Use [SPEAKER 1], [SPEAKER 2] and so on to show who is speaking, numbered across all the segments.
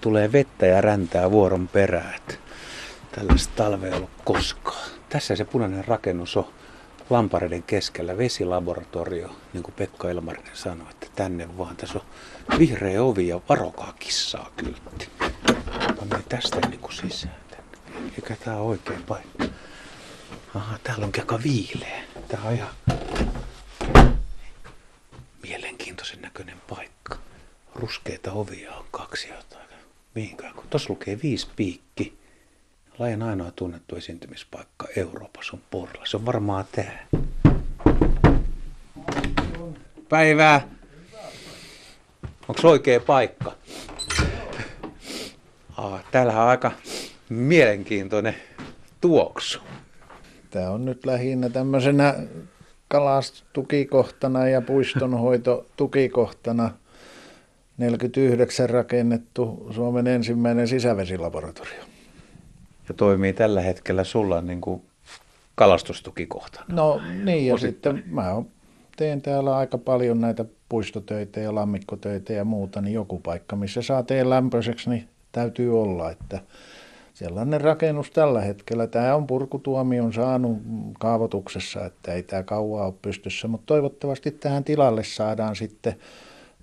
[SPEAKER 1] tulee vettä ja räntää vuoron peräät. Tällaista talvea ei ollut koskaan. Tässä se punainen rakennus on lampareiden keskellä vesilaboratorio, niin kuin Pekka Ilmarinen sanoi, että tänne vaan. Tässä on vihreä ovi ja varokaa kissaa kyltti. Mä tästä niin kuin sisään. Eikä tää oikein paikka. Aha, täällä on aika viileä. Tää on ihan mielenkiintoisen näköinen paikka. Ruskeita ovia on kaksi jotain. Mihinkään, kun tuossa lukee viisi piikki. Lajin ainoa tunnettu esiintymispaikka Euroopassa on Porla. Se on varmaan tää. Päivää. Onko oikea paikka? Aa, täällähän on aika mielenkiintoinen tuoksu.
[SPEAKER 2] Tämä on nyt lähinnä tämmöisenä kalastukikohtana ja puistonhoitotukikohtana 49 rakennettu Suomen ensimmäinen sisävesilaboratorio.
[SPEAKER 1] Ja toimii tällä hetkellä sulla niin kuin kalastustukikohtana.
[SPEAKER 2] No niin, ja Osittain. sitten mä teen täällä aika paljon näitä puistotöitä ja lammikkotöitä ja muuta, niin joku paikka, missä saa teen lämpöiseksi, niin täytyy olla, että sellainen rakennus tällä hetkellä. Tämä on purkutuomion saanut kaavoituksessa, että ei tämä kauaa ole pystyssä, mutta toivottavasti tähän tilalle saadaan sitten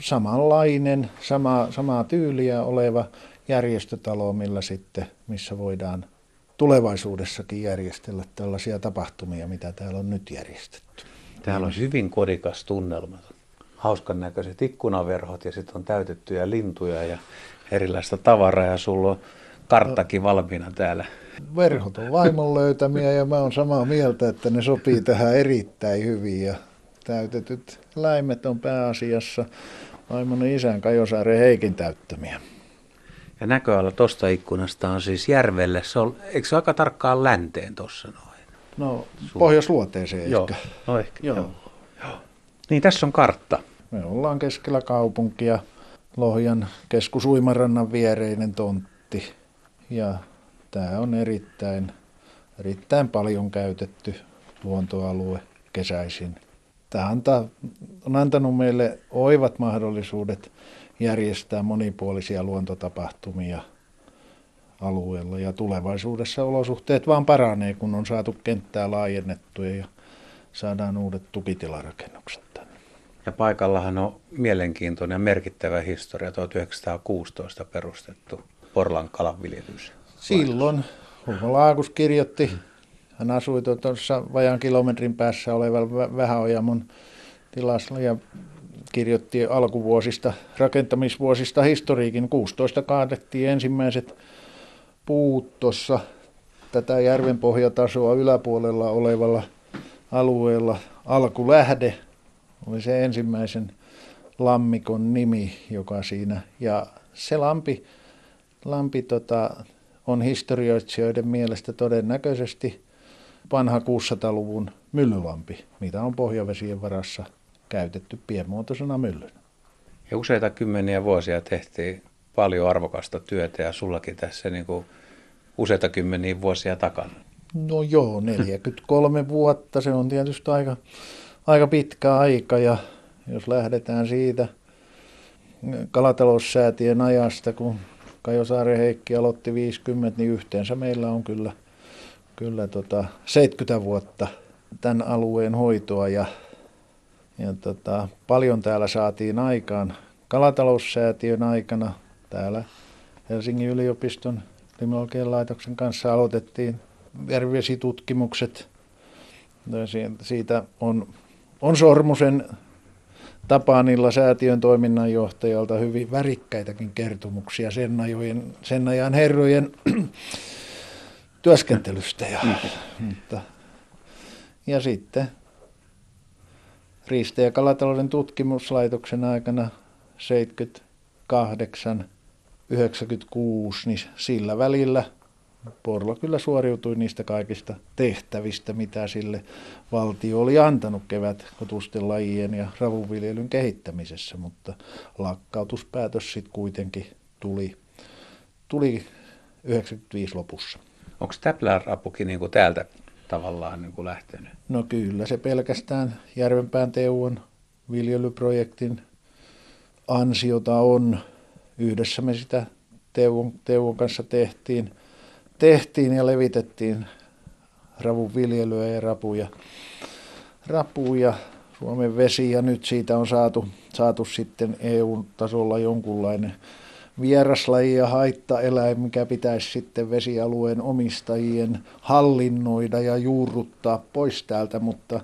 [SPEAKER 2] samanlainen, sama, samaa tyyliä oleva järjestötalo, millä sitten, missä voidaan tulevaisuudessakin järjestellä tällaisia tapahtumia, mitä täällä on nyt järjestetty.
[SPEAKER 1] Täällä on hyvin kodikas tunnelma. Hauskan näköiset ikkunaverhot ja sitten on täytettyjä lintuja ja erilaista tavaraa ja sulla on karttakin valmiina täällä.
[SPEAKER 2] Verhot on vaimon löytämiä ja mä oon samaa mieltä, että ne sopii tähän erittäin hyvin ja täytetyt läimet on pääasiassa vaimon isän Kajosaaren Heikin täyttämiä.
[SPEAKER 1] Ja näköala tuosta ikkunasta on siis järvelle. Se on, eikö se aika tarkkaan länteen tuossa noin?
[SPEAKER 2] No, pohjoisluoteeseen
[SPEAKER 1] joo.
[SPEAKER 2] ehkä.
[SPEAKER 1] No ehkä, joo. joo. joo. Niin, tässä on kartta.
[SPEAKER 2] Me ollaan keskellä kaupunkia. Lohjan keskusuimarannan viereinen tontti. Ja tämä on erittäin, erittäin paljon käytetty luontoalue kesäisin. Tämä antaa, on antanut meille oivat mahdollisuudet järjestää monipuolisia luontotapahtumia alueella ja tulevaisuudessa olosuhteet vaan paranee, kun on saatu kenttää laajennettua ja saadaan uudet tukitilarakennukset tänne.
[SPEAKER 1] Ja paikallahan on mielenkiintoinen ja merkittävä historia, 1916 perustettu Porlan kalanviljelys.
[SPEAKER 2] Silloin Hugo Laakus kirjoitti, hän asui tuossa vajaan kilometrin päässä olevan Vähäojamon tilassa ja kirjoitti alkuvuosista, rakentamisvuosista historiikin. 16 kaadettiin ensimmäiset puut tuossa tätä järven pohjatasoa yläpuolella olevalla alueella. Alkulähde oli se ensimmäisen lammikon nimi, joka siinä. Ja se lampi, lampi tota, on historioitsijoiden mielestä todennäköisesti vanha 600-luvun myllylampi, mitä on pohjavesien varassa käytetty pienmuotoisena myllynä.
[SPEAKER 1] Ja useita kymmeniä vuosia tehtiin paljon arvokasta työtä ja sullakin tässä niin kuin useita kymmeniä vuosia takana.
[SPEAKER 2] No joo, 43 vuotta, se on tietysti aika, aika pitkä aika ja jos lähdetään siitä kalataloussäätiön ajasta, kun Kajosaaren Heikki aloitti 50, niin yhteensä meillä on kyllä, kyllä tota 70 vuotta tämän alueen hoitoa ja ja tota, paljon täällä saatiin aikaan kalataloussäätiön aikana. Täällä Helsingin yliopiston limnologian laitoksen kanssa aloitettiin järvivesitutkimukset. Siitä on, on Sormusen Tapanilla säätiön toiminnanjohtajalta hyvin värikkäitäkin kertomuksia sen, ajojen, sen ajan herrojen työskentelystä. Ja, mutta, ja sitten Riista- ja kalatalouden tutkimuslaitoksen aikana 78 96, niin sillä välillä Porlo kyllä suoriutui niistä kaikista tehtävistä, mitä sille valtio oli antanut kevät kotusten lajien ja ravunviljelyn kehittämisessä, mutta lakkautuspäätös sitten kuitenkin tuli, tuli 95 lopussa.
[SPEAKER 1] Onko Täplär-apukin niin täältä tavallaan niin kuin lähtenyt?
[SPEAKER 2] No kyllä, se pelkästään Järvenpään Teuon viljelyprojektin ansiota on. Yhdessä me sitä Teuvon, Teuvon kanssa tehtiin, tehtiin ja levitettiin ravun viljelyä ja rapuja, rapuja Suomen vesi ja nyt siitä on saatu, saatu sitten EU-tasolla jonkunlainen vieraslaji ja haittaeläin, mikä pitäisi sitten vesialueen omistajien hallinnoida ja juurruttaa pois täältä, mutta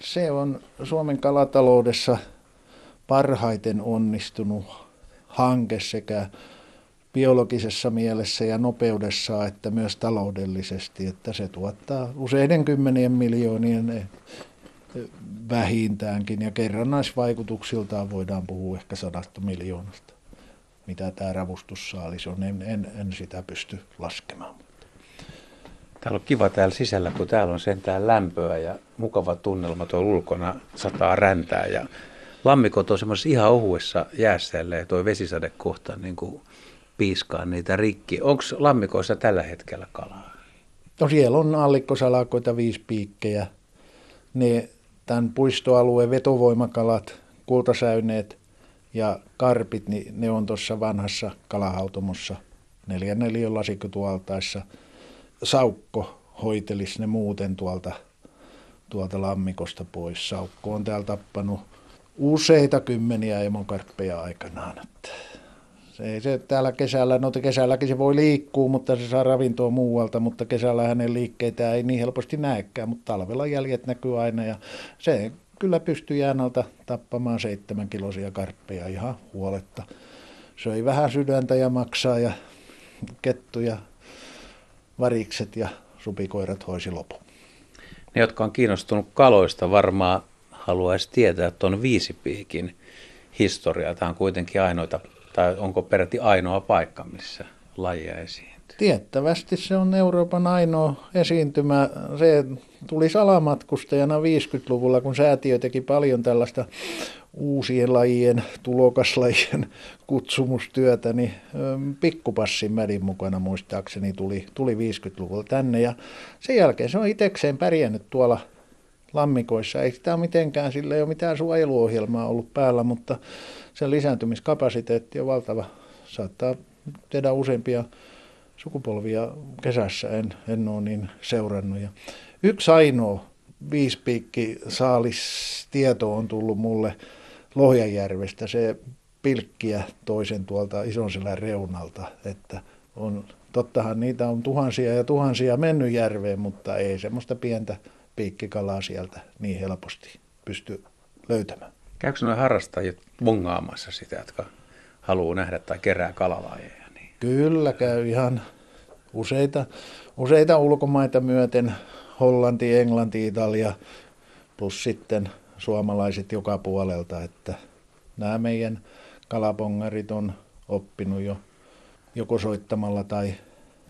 [SPEAKER 2] se on Suomen kalataloudessa parhaiten onnistunut hanke sekä biologisessa mielessä ja nopeudessa että myös taloudellisesti, että se tuottaa useiden kymmenien miljoonien vähintäänkin. Ja kerrannaisvaikutuksiltaan voidaan puhua ehkä sadasta miljoonasta, mitä tämä ravustussaalis on. En, en, en sitä pysty laskemaan.
[SPEAKER 1] Täällä on kiva täällä sisällä, kun täällä on sentään lämpöä ja mukava tunnelma tuolla ulkona, sataa räntää ja lammikot on semmoisessa ihan ohuessa jäässä, ja tuo vesisade kohta niin kuin piiskaa niitä rikki. Onko lammikoissa tällä hetkellä kalaa?
[SPEAKER 2] No siellä on allikkosalakoita viisi piikkejä. Ne tämän puistoalueen vetovoimakalat, kultasäyneet ja karpit, niin ne on tuossa vanhassa kalahautomossa neljän neljän lasikkotuoltaissa. Saukko hoitelisi ne muuten tuolta, tuolta lammikosta pois. Saukko on täällä tappanut useita kymmeniä emokarppeja aikanaan. Että se ei se täällä kesällä, no kesälläkin se voi liikkua, mutta se saa ravintoa muualta, mutta kesällä hänen liikkeitä ei niin helposti näekään, mutta talvella jäljet näkyy aina ja se kyllä pystyy jäänalta tappamaan seitsemän kilosia karppeja ihan huoletta. Söi vähän sydäntä ja maksaa ja kettuja, varikset ja supikoirat hoisi lopu.
[SPEAKER 1] Ne, jotka on kiinnostunut kaloista, varmaan haluaisi tietää tuon viisipiikin historiaa. Tämä on kuitenkin ainoita tai onko peräti ainoa paikka, missä lajia esiintyy?
[SPEAKER 2] Tiettävästi se on Euroopan ainoa esiintymä. Se tuli salamatkustajana 50-luvulla, kun säätiö teki paljon tällaista uusien lajien, tulokaslajien kutsumustyötä, niin pikkupassin mädin mukana muistaakseni tuli, tuli 50-luvulla tänne. Ja sen jälkeen se on itsekseen pärjännyt tuolla lammikoissa. Ei sitä mitenkään, sillä ei ole mitään suojeluohjelmaa ollut päällä, mutta sen lisääntymiskapasiteetti on valtava. Saattaa tehdä useampia sukupolvia kesässä, en, en ole niin seurannut. Ja yksi ainoa viispiikki tieto on tullut mulle Lohjajärvestä, se pilkkiä toisen tuolta Isonselän reunalta, että on, tottahan niitä on tuhansia ja tuhansia mennyt järveen, mutta ei semmoista pientä piikkikalaa sieltä niin helposti pysty löytämään.
[SPEAKER 1] Käykö noin harrastajat bungaamassa sitä, jotka haluaa nähdä tai kerää kalalajeja?
[SPEAKER 2] Kyllä käy ihan useita, useita ulkomaita myöten, Hollanti, Englanti, Italia, plus sitten suomalaiset joka puolelta, että nämä meidän kalapongarit on oppinut jo joko soittamalla tai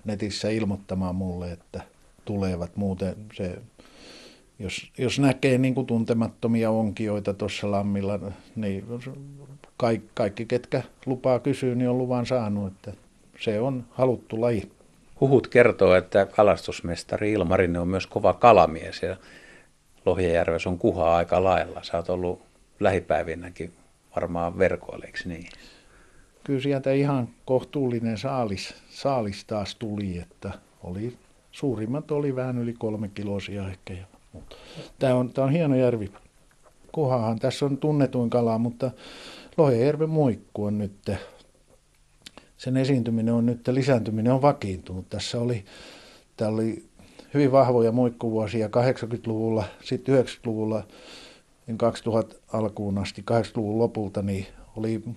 [SPEAKER 2] netissä ilmoittamaan mulle, että tulevat. Muuten se jos, jos näkee niin kuin tuntemattomia onkioita tuossa lammilla, niin kaikki, kaikki, ketkä lupaa kysyy, niin on luvan saanut, että se on haluttu laji.
[SPEAKER 1] Huhut kertoo, että kalastusmestari Ilmarinen on myös kova kalamies ja Lohjajärvessä on kuhaa aika lailla. Sä oot ollut lähipäivinäkin varmaan verkoilleeksi niin?
[SPEAKER 2] Kyllä sieltä ihan kohtuullinen saalis, saalis taas tuli, että oli, suurimmat oli vähän yli kolme kilosia ehkä. Tämä on, tämä on hieno järvi. Kuhahan tässä on tunnetuin kala, mutta Lohjajärven muikku on nyt, sen esiintyminen on nyt, lisääntyminen on vakiintunut. Tässä oli, täällä oli hyvin vahvoja muikkuvuosia 80-luvulla, sitten 90-luvulla, 2000 alkuun asti, 80-luvun lopulta, niin oli 13-15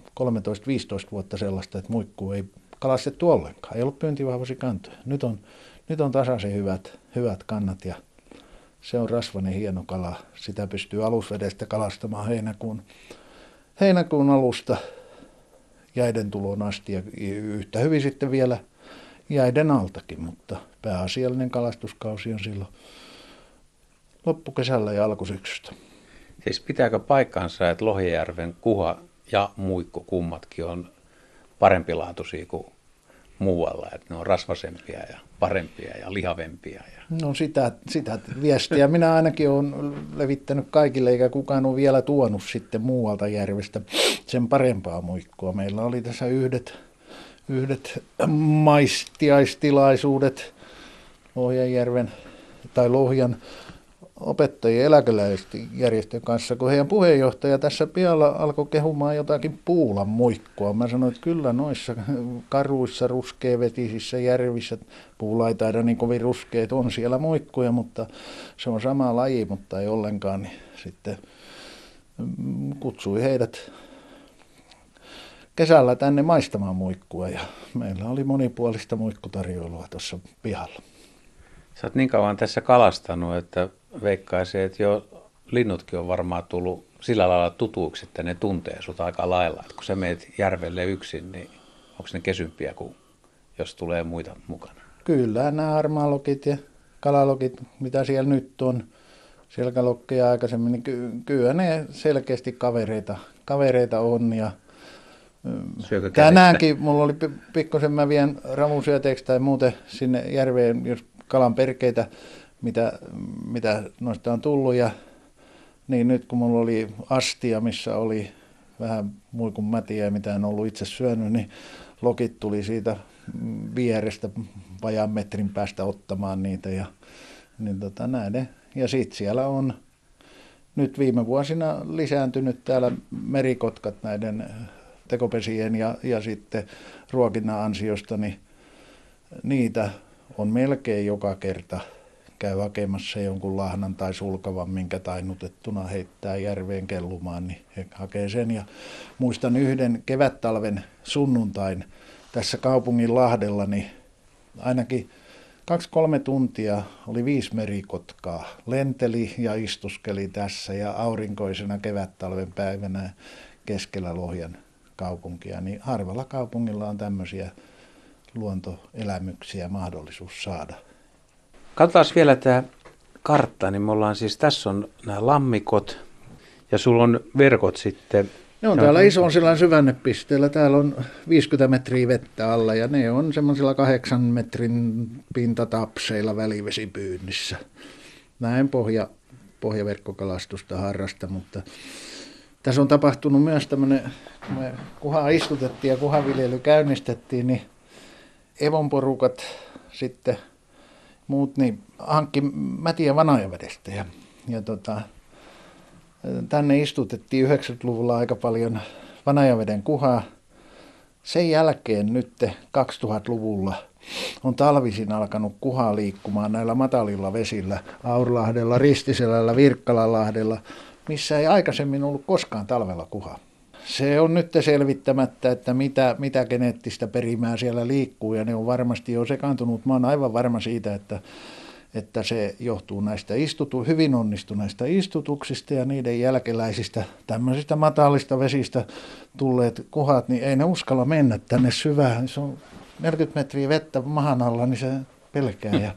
[SPEAKER 2] vuotta sellaista, että muikku ei kalastettu ollenkaan. Ei ollut pyyntivahvoisia kantoja. Nyt on, nyt on tasaisen hyvät, hyvät kannat ja se on rasvainen hieno kala. Sitä pystyy alusvedestä kalastamaan heinäkuun, heinäkuun alusta jäiden tuloon asti ja yhtä hyvin sitten vielä jäiden altakin, mutta pääasiallinen kalastuskausi on silloin loppukesällä ja alkusyksystä.
[SPEAKER 1] Siis pitääkö paikkansa, että Lohjärven kuha ja muikko kummatkin on parempilaatuisia kuin muualla, että ne on rasvasempia ja parempia ja lihavempia. Ja...
[SPEAKER 2] No sitä, sitä viestiä minä ainakin olen levittänyt kaikille, eikä kukaan ole vielä tuonut sitten muualta järvestä sen parempaa muikkoa. Meillä oli tässä yhdet, yhdet maistiaistilaisuudet Lohjanjärven tai Lohjan opettajien eläkeläisjärjestön kanssa, kun heidän puheenjohtaja tässä pialla alkoi kehumaan jotakin puulan muikkua. Mä sanoin, että kyllä noissa karuissa, ruskeavetisissä järvissä, puula ei taida niin kovin ruskeet, on siellä muikkuja, mutta se on sama laji, mutta ei ollenkaan. Niin sitten mm, kutsui heidät kesällä tänne maistamaan muikkua ja meillä oli monipuolista muikkutarjoilua tuossa pihalla.
[SPEAKER 1] Sä oot niin kauan tässä kalastanut, että veikkaisin, että jo linnutkin on varmaan tullut sillä lailla tutuiksi, että ne tuntee sut aika lailla. Että kun sä meet järvelle yksin, niin onko ne kesympiä kuin jos tulee muita mukana?
[SPEAKER 2] Kyllä, nämä armaalokit ja kalalokit, mitä siellä nyt on, selkälokkeja aikaisemmin, niin ky- kyllä ne selkeästi kavereita, kavereita on ja
[SPEAKER 1] Syökö
[SPEAKER 2] Tänäänkin mulla oli pikkusen, mä vien ramusyöteeksi tai muuten sinne järveen, jos kalan perkeitä, mitä, mitä noista on tullut. Ja, niin nyt kun mulla oli astia, missä oli vähän muikun mätiä, mitä en ollut itse syönyt, niin lokit tuli siitä vierestä vajaan metrin päästä ottamaan niitä. Ja, niin tota, näin Ja sitten siellä on nyt viime vuosina lisääntynyt täällä merikotkat näiden tekopesien ja, ja sitten ruokinnan ansiosta, niin niitä on melkein joka kerta käy hakemassa jonkun lahnan tai sulkavan, minkä tainutettuna heittää järveen kellumaan, niin he hakee sen. Ja muistan yhden kevättalven sunnuntain tässä kaupungin Lahdella, niin ainakin kaksi-kolme tuntia oli viisi merikotkaa. Lenteli ja istuskeli tässä ja aurinkoisena kevättalven päivänä keskellä Lohjan kaupunkia, niin harvalla kaupungilla on tämmöisiä luontoelämyksiä mahdollisuus saada.
[SPEAKER 1] Katsotaan vielä tämä kartta, niin me ollaan siis, tässä on nämä lammikot ja sulla on verkot sitten.
[SPEAKER 2] Ne on täällä ison sillan syvännepisteellä. Täällä on 50 metriä vettä alla ja ne on semmoisilla kahdeksan metrin pintatapseilla välivesipyynnissä. Mä en pohja, pohjaverkkokalastusta harrasta, mutta tässä on tapahtunut myös tämmöinen, kun me kuha istutettiin ja kuhaviljely käynnistettiin, niin Evon porukat sitten muut niin hankki mätiä vanajavedestä ja, ja tota, tänne istutettiin 90-luvulla aika paljon vanajaveden kuhaa. Sen jälkeen nyt 2000-luvulla on talvisin alkanut kuhaa liikkumaan näillä matalilla vesillä, Aurlahdella, Ristiselällä, Virkkalalahdella, missä ei aikaisemmin ollut koskaan talvella kuhaa se on nyt selvittämättä, että mitä, mitä geneettistä perimää siellä liikkuu ja ne on varmasti jo sekaantunut. Mä oon aivan varma siitä, että, että se johtuu näistä istutu, hyvin onnistuneista istutuksista ja niiden jälkeläisistä tämmöisistä matalista vesistä tulleet kohat, niin ei ne uskalla mennä tänne syvään. Se on 40 metriä vettä mahan alla, niin se pelkää. Ja,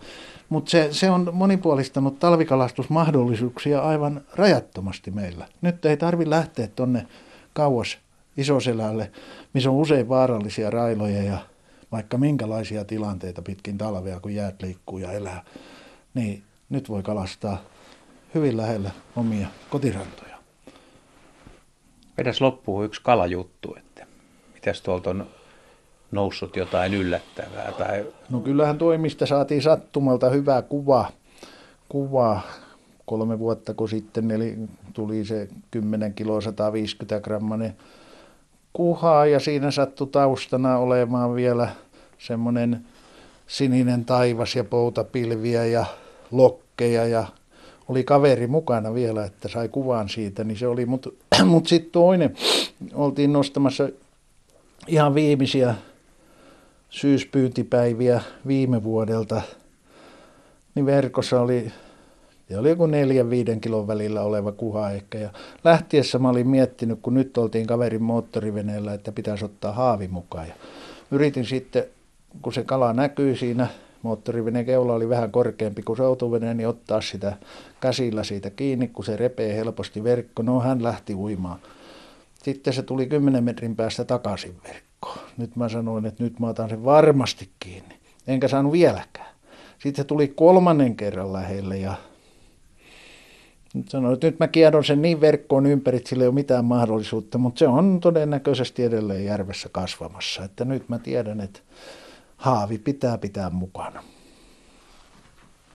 [SPEAKER 2] mutta se, se on monipuolistanut talvikalastusmahdollisuuksia aivan rajattomasti meillä. Nyt ei tarvi lähteä tuonne kauas isoselälle, missä on usein vaarallisia railoja ja vaikka minkälaisia tilanteita pitkin talvea, kun jäät liikkuu ja elää, niin nyt voi kalastaa hyvin lähellä omia kotirantoja.
[SPEAKER 1] Vedäs loppuun yksi kalajuttu, että mitäs tuolta on noussut jotain yllättävää? Tai...
[SPEAKER 2] No kyllähän toimista saatiin sattumalta hyvä kuva, kuva kolme vuotta kun sitten eli tuli se 10 kilo 150 grammanen kuhaa ja siinä sattui taustana olemaan vielä semmoinen sininen taivas ja poutapilviä ja lokkeja ja oli kaveri mukana vielä, että sai kuvan siitä, niin se oli, mutta mut sitten toinen, oltiin nostamassa ihan viimeisiä syyspyyntipäiviä viime vuodelta, niin verkossa oli se oli joku neljän viiden kilon välillä oleva kuha ehkä. Ja lähtiessä mä olin miettinyt, kun nyt oltiin kaverin moottoriveneellä, että pitäisi ottaa haavi mukaan. Ja yritin sitten, kun se kala näkyy siinä, moottoriveneen keula oli vähän korkeampi kuin soutuvene, niin ottaa sitä käsillä siitä kiinni, kun se repee helposti verkko. No hän lähti uimaan. Sitten se tuli 10 metrin päästä takaisin verkkoon. Nyt mä sanoin, että nyt mä otan sen varmasti kiinni. Enkä saanut vieläkään. Sitten se tuli kolmannen kerran lähelle ja sanoin, että nyt mä kiedon sen niin verkkoon ympäri, että sillä ei ole mitään mahdollisuutta, mutta se on todennäköisesti edelleen järvessä kasvamassa. Että nyt mä tiedän, että haavi pitää pitää mukana.